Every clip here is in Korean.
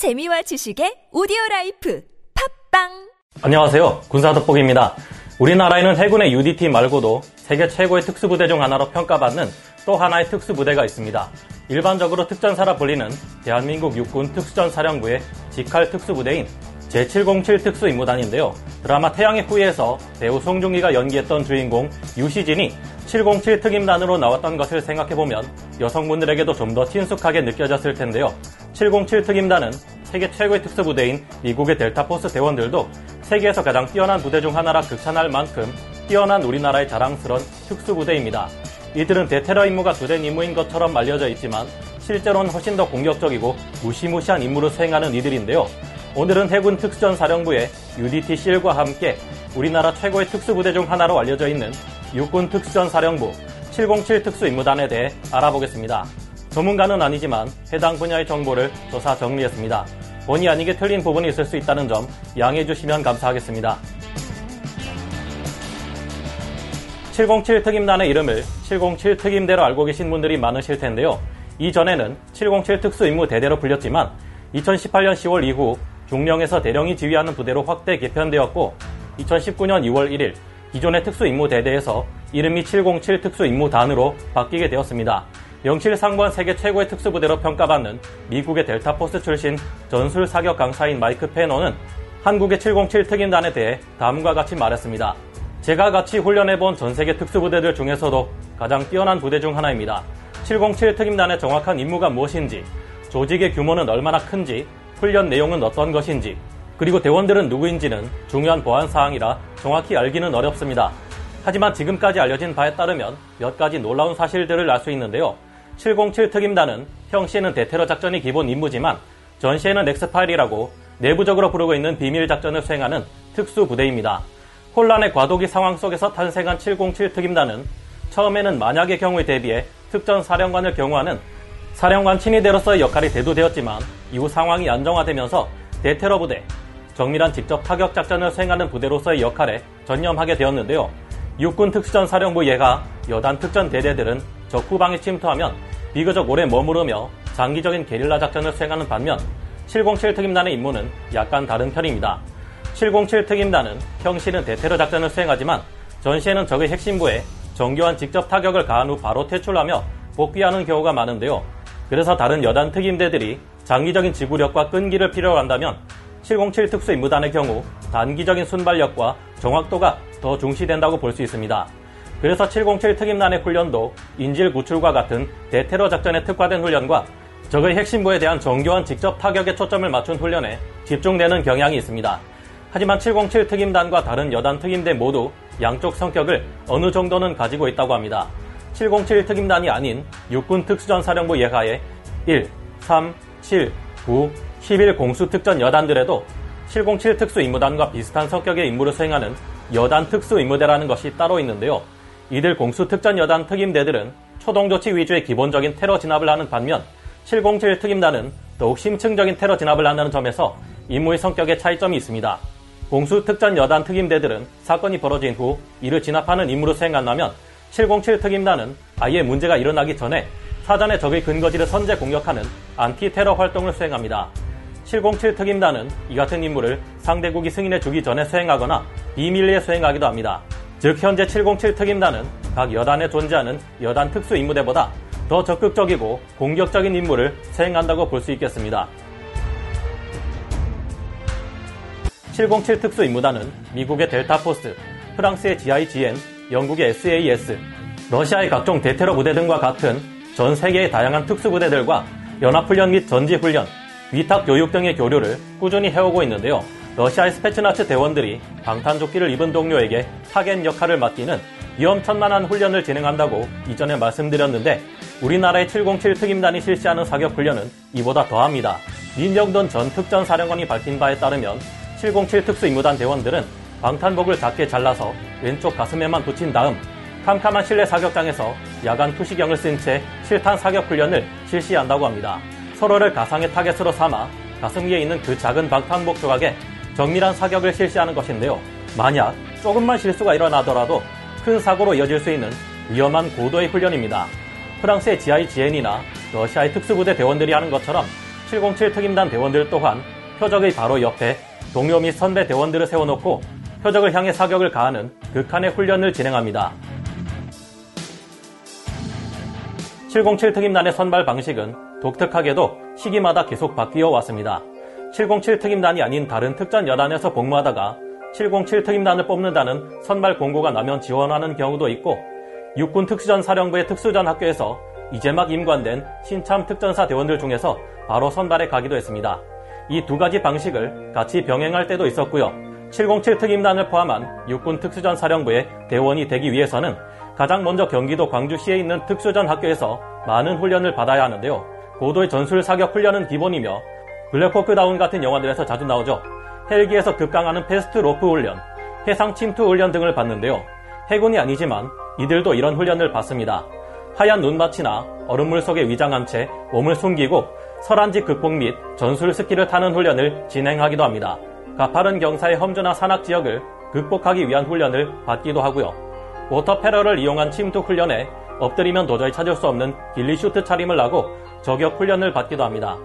재미와 지식의 오디오 life 팟빵 안녕하세요. 군사 돋보기입니다. 우리나라에는 해군의 UDT 말고도 세계 최고의 특수부대 중 하나로 평가받는 또 하나의 특수부대가 있습니다. 일반적으로 특전사라 불리는 대한민국 육군 특수전사령부의 직할 특수부대인 제707 특수임무단인데요. 드라마 태양의 후예에서 배우 송중기가 연기했던 주인공 유시진이 707 특임단으로 나왔던 것을 생각해보면 여성분들에게도 좀 더 친숙하게 느껴졌을 텐데요. 707 특임단은 세계 최고의 특수부대인 미국의 델타포스 대원들도 세계에서 가장 뛰어난 부대 중 하나라 극찬할 만큼 뛰어난 우리나라의 자랑스런 특수부대입니다. 이들은 대테러 임무가 주된 임무인 것처럼 알려져 있지만 실제로는 훨씬 더 공격적이고 무시무시한 임무를 수행하는 이들인데요. 오늘은 해군 특수전사령부의 UDT-CL과 함께 우리나라 최고의 특수부대 중 하나로 알려져 있는 육군 특수전사령부 707 특수임무단에 대해 알아보겠습니다. 전문가는 아니지만 해당 분야의 정보를 조사 정리했습니다. 본의 아니게 틀린 부분이 있을 수 있다는 점 양해해 주시면 감사하겠습니다. 707 특임단의 이름을 707 특임대로 알고 계신 분들이 많으실 텐데요. 이전에는 707 특수임무 대대로 불렸지만 2018년 10월 이후 중령에서 대령이 지휘하는 부대로 확대 개편되었고 2019년 2월 1일 기존의 특수임무대대에서 이름이 707 특수임무단으로 바뀌게 되었습니다. 영실상관 세계 최고의 특수부대로 평가받는 미국의 델타포스 출신 전술 사격 강사인 마이크 페노는 한국의 707 특임단에 대해 다음과 같이 말했습니다. 제가 같이 훈련해본 전 세계 특수부대들 중에서도 가장 뛰어난 부대 중 하나입니다. 707 특임단의 정확한 임무가 무엇인지, 조직의 규모는 얼마나 큰지, 훈련 내용은 어떤 것인지, 그리고 대원들은 누구인지는 중요한 보안 사항이라 정확히 알기는 어렵습니다. 하지만 지금까지 알려진 바에 따르면 몇 가지 놀라운 사실들을 알 수 있는데요. 707 특임단은 평시에는 대테러 작전이 기본 임무지만 전시에는 엑스파일이라고 내부적으로 부르고 있는 비밀 작전을 수행하는 특수 부대입니다. 혼란의 과도기 상황 속에서 탄생한 707 특임단은 처음에는 만약의 경우에 대비해 특전 사령관을 경호하는 사령관 친위대로서의 역할이 대두되었지만 이후 상황이 안정화되면서 대테러 부대, 정밀한 직접 타격 작전을 수행하는 부대로서의 역할에 전념하게 되었는데요. 육군 특수전 사령부 예가 여단 특전 대대들은 적 후방에 침투하면 비교적 오래 머무르며 장기적인 게릴라 작전을 수행하는 반면 707 특임단의 임무는 약간 다른 편입니다. 707 특임단은 평시는 대테러 작전을 수행하지만 전시에는 적의 핵심부에 정교한 직접 타격을 가한 후 바로 퇴출하며 복귀하는 경우가 많은데요. 그래서 다른 여단 특임대들이 장기적인 지구력과 끈기를 필요로 한다면 707 특수 임무단의 경우 단기적인 순발력과 정확도가 더 중시된다고 볼 수 있습니다. 그래서 707 특임단의 훈련도 인질 구출과 같은 대테러 작전에 특화된 훈련과 적의 핵심부에 대한 정교한 직접 타격에 초점을 맞춘 훈련에 집중되는 경향이 있습니다. 하지만 707 특임단과 다른 여단 특임대 모두 양쪽 성격을 어느 정도는 가지고 있다고 합니다. 707 특임단이 아닌 육군 특수전사령부 예하에 1, 3, 7, 9, 11 공수특전 여단들에도 707 특수임무단과 비슷한 성격의 임무를 수행하는 여단 특수임무대라는 것이 따로 있는데요. 이들 공수특전 여단 특임대들은 초동조치 위주의 기본적인 테러 진압을 하는 반면 707 특임단은 더욱 심층적인 테러 진압을 한다는 점에서 임무의 성격에 차이점이 있습니다. 공수특전 여단 특임대들은 사건이 벌어진 후 이를 진압하는 임무를 수행한다면 707 특임단은 아예 문제가 일어나기 전에 사전에 적의 근거지를 선제 공격하는 안티 테러 활동을 수행합니다. 707 특임단은 이 같은 임무를 상대국이 승인해 주기 전에 수행하거나 비밀리에 수행하기도 합니다. 즉 현재 707 특임단은 각 여단에 존재하는 여단 특수 임무대보다 더 적극적이고 공격적인 임무를 수행한다고 볼 수 있겠습니다. 707 특수 임무단은 미국의 델타 포스, 프랑스의 GIGN, 영국의 SAS, 러시아의 각종 대테러 부대 등과 같은 전 세계의 다양한 특수부대들과 연합훈련 및 전지훈련, 위탁 교육 등의 교류를 꾸준히 해오고 있는데요. 러시아의 스페츠나츠 대원들이 방탄조끼를 입은 동료에게 타겟 역할을 맡기는 위험천만한 훈련을 진행한다고 이전에 말씀드렸는데 우리나라의 707 특임단이 실시하는 사격 훈련은 이보다 더합니다. 민정돈 전 특전사령관이 밝힌 바에 따르면 707 특수임무단 대원들은 방탄복을 작게 잘라서 왼쪽 가슴에만 붙인 다음 캄캄한 실내 사격장에서 야간 투시경을 쓴 채 실탄 사격 훈련을 실시한다고 합니다. 서로를 가상의 타겟으로 삼아 가슴 위에 있는 그 작은 방탄복 조각에 정밀한 사격을 실시하는 것인데요. 만약 조금만 실수가 일어나더라도 큰 사고로 이어질 수 있는 위험한 고도의 훈련입니다. 프랑스의 GIGN이나 러시아의 특수부대 대원들이 하는 것처럼 707 특임단 대원들 또한 표적의 바로 옆에 동료 및 선배 대원들을 세워놓고 표적을 향해 사격을 가하는 극한의 훈련을 진행합니다. 707 특임단의 선발 방식은 독특하게도 시기마다 계속 바뀌어 왔습니다. 707 특임단이 아닌 다른 특전 여단에서 복무하다가 707 특임단을 뽑는다는 선발 공고가 나면 지원하는 경우도 있고 육군 특수전 사령부의 특수전 학교에서 이제 막 임관된 신참 특전사 대원들 중에서 바로 선발해 가기도 했습니다. 이 두 가지 방식을 같이 병행할 때도 있었고요. 707 특임단을 포함한 육군 특수전 사령부의 대원이 되기 위해서는 가장 먼저 경기도 광주시에 있는 특수전 학교에서 많은 훈련을 받아야 하는데요. 고도의 전술 사격 훈련은 기본이며 블랙호크다운 같은 영화들에서 자주 나오죠. 헬기에서 급강하는 fast rope 훈련, 해상 침투 훈련 등을 받는데요. 해군이 아니지만 이들도 이런 훈련을 받습니다. 하얀 눈밭이나 얼음물 속에 위장한 채 몸을 숨기고 설한지 극복 및 전술 스키를 타는 훈련을 진행하기도 합니다. 가파른 경사의 험준한 산악 지역을 극복하기 위한 훈련을 받기도 하고요. water para를 이용한 침투 훈련에 엎드리면 도저히 찾을 수 없는 ghillie suit 차림을 하고 저격 훈련을 받기도 합니다.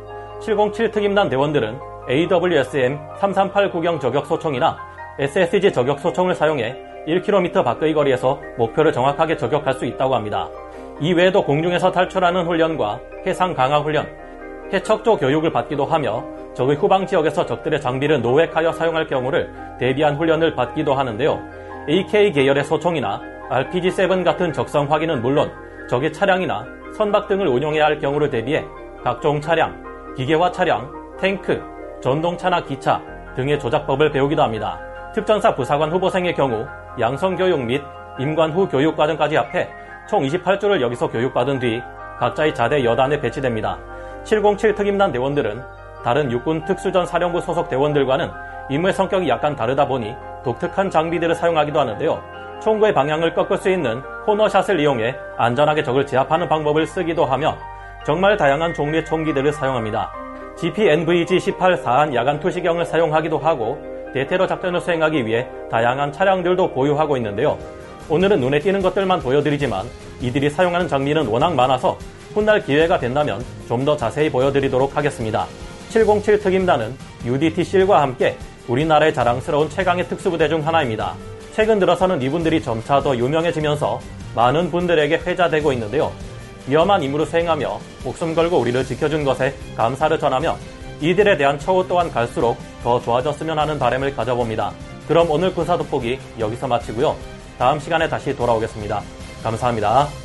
707 특임단 대원들은 AWSM 338 구경 저격 소총이나 SSG 저격 소총을 사용해 1km 밖의 거리에서 목표를 정확하게 저격할 수 있다고 합니다. 이 외에도 공중에서 탈출하는 훈련과 해상 강화 훈련, 해척조 교육을 받기도 하며 적의 후방 지역에서 적들의 장비를 노획하여 사용할 경우를 대비한 훈련을 받기도 하는데요. AK 계열의 소총이나 RPG-7 같은 적성 확인은 물론 적의 차량이나 선박 등을 운용해야 할 경우를 대비해 각종 차량, 기계화 차량, 탱크, 전동차나 기차 등의 조작법을 배우기도 합니다. 특전사 부사관 후보생의 경우 양성교육 및 임관 후 교육과정까지 합해 총 28주를 여기서 교육받은 뒤 각자의 자대 여단에 배치됩니다. 707 특임단 대원들은 다른 육군 특수전 사령부 소속 대원들과는 임무의 성격이 약간 다르다 보니 독특한 장비들을 사용하기도 하는데요. 총구의 방향을 꺾을 수 있는 코너샷을 이용해 안전하게 적을 제압하는 방법을 쓰기도 하며 정말 다양한 종류의 총기들을 사용합니다. GPNVG-18 사한 야간 투시경을 사용하기도 하고 대테러 작전을 수행하기 위해 다양한 차량들도 보유하고 있는데요. 오늘은 눈에 띄는 것들만 보여드리지만 이들이 사용하는 장비는 워낙 많아서 훗날 기회가 된다면 좀 더 자세히 보여드리도록 하겠습니다. 707 특임단은 UDT-실과 함께 우리나라의 자랑스러운 최강의 특수부대 중 하나입니다. 최근 들어서는 이분들이 점차 더 유명해지면서 많은 분들에게 회자되고 있는데요. 위험한 임무를 수행하며 목숨 걸고 우리를 지켜준 것에 감사를 전하며 이들에 대한 처우 또한 갈수록 더 좋아졌으면 하는 바람을 가져봅니다. 그럼 오늘 군사 돋보기 여기서 마치고요. 다음 시간에 다시 돌아오겠습니다. 감사합니다.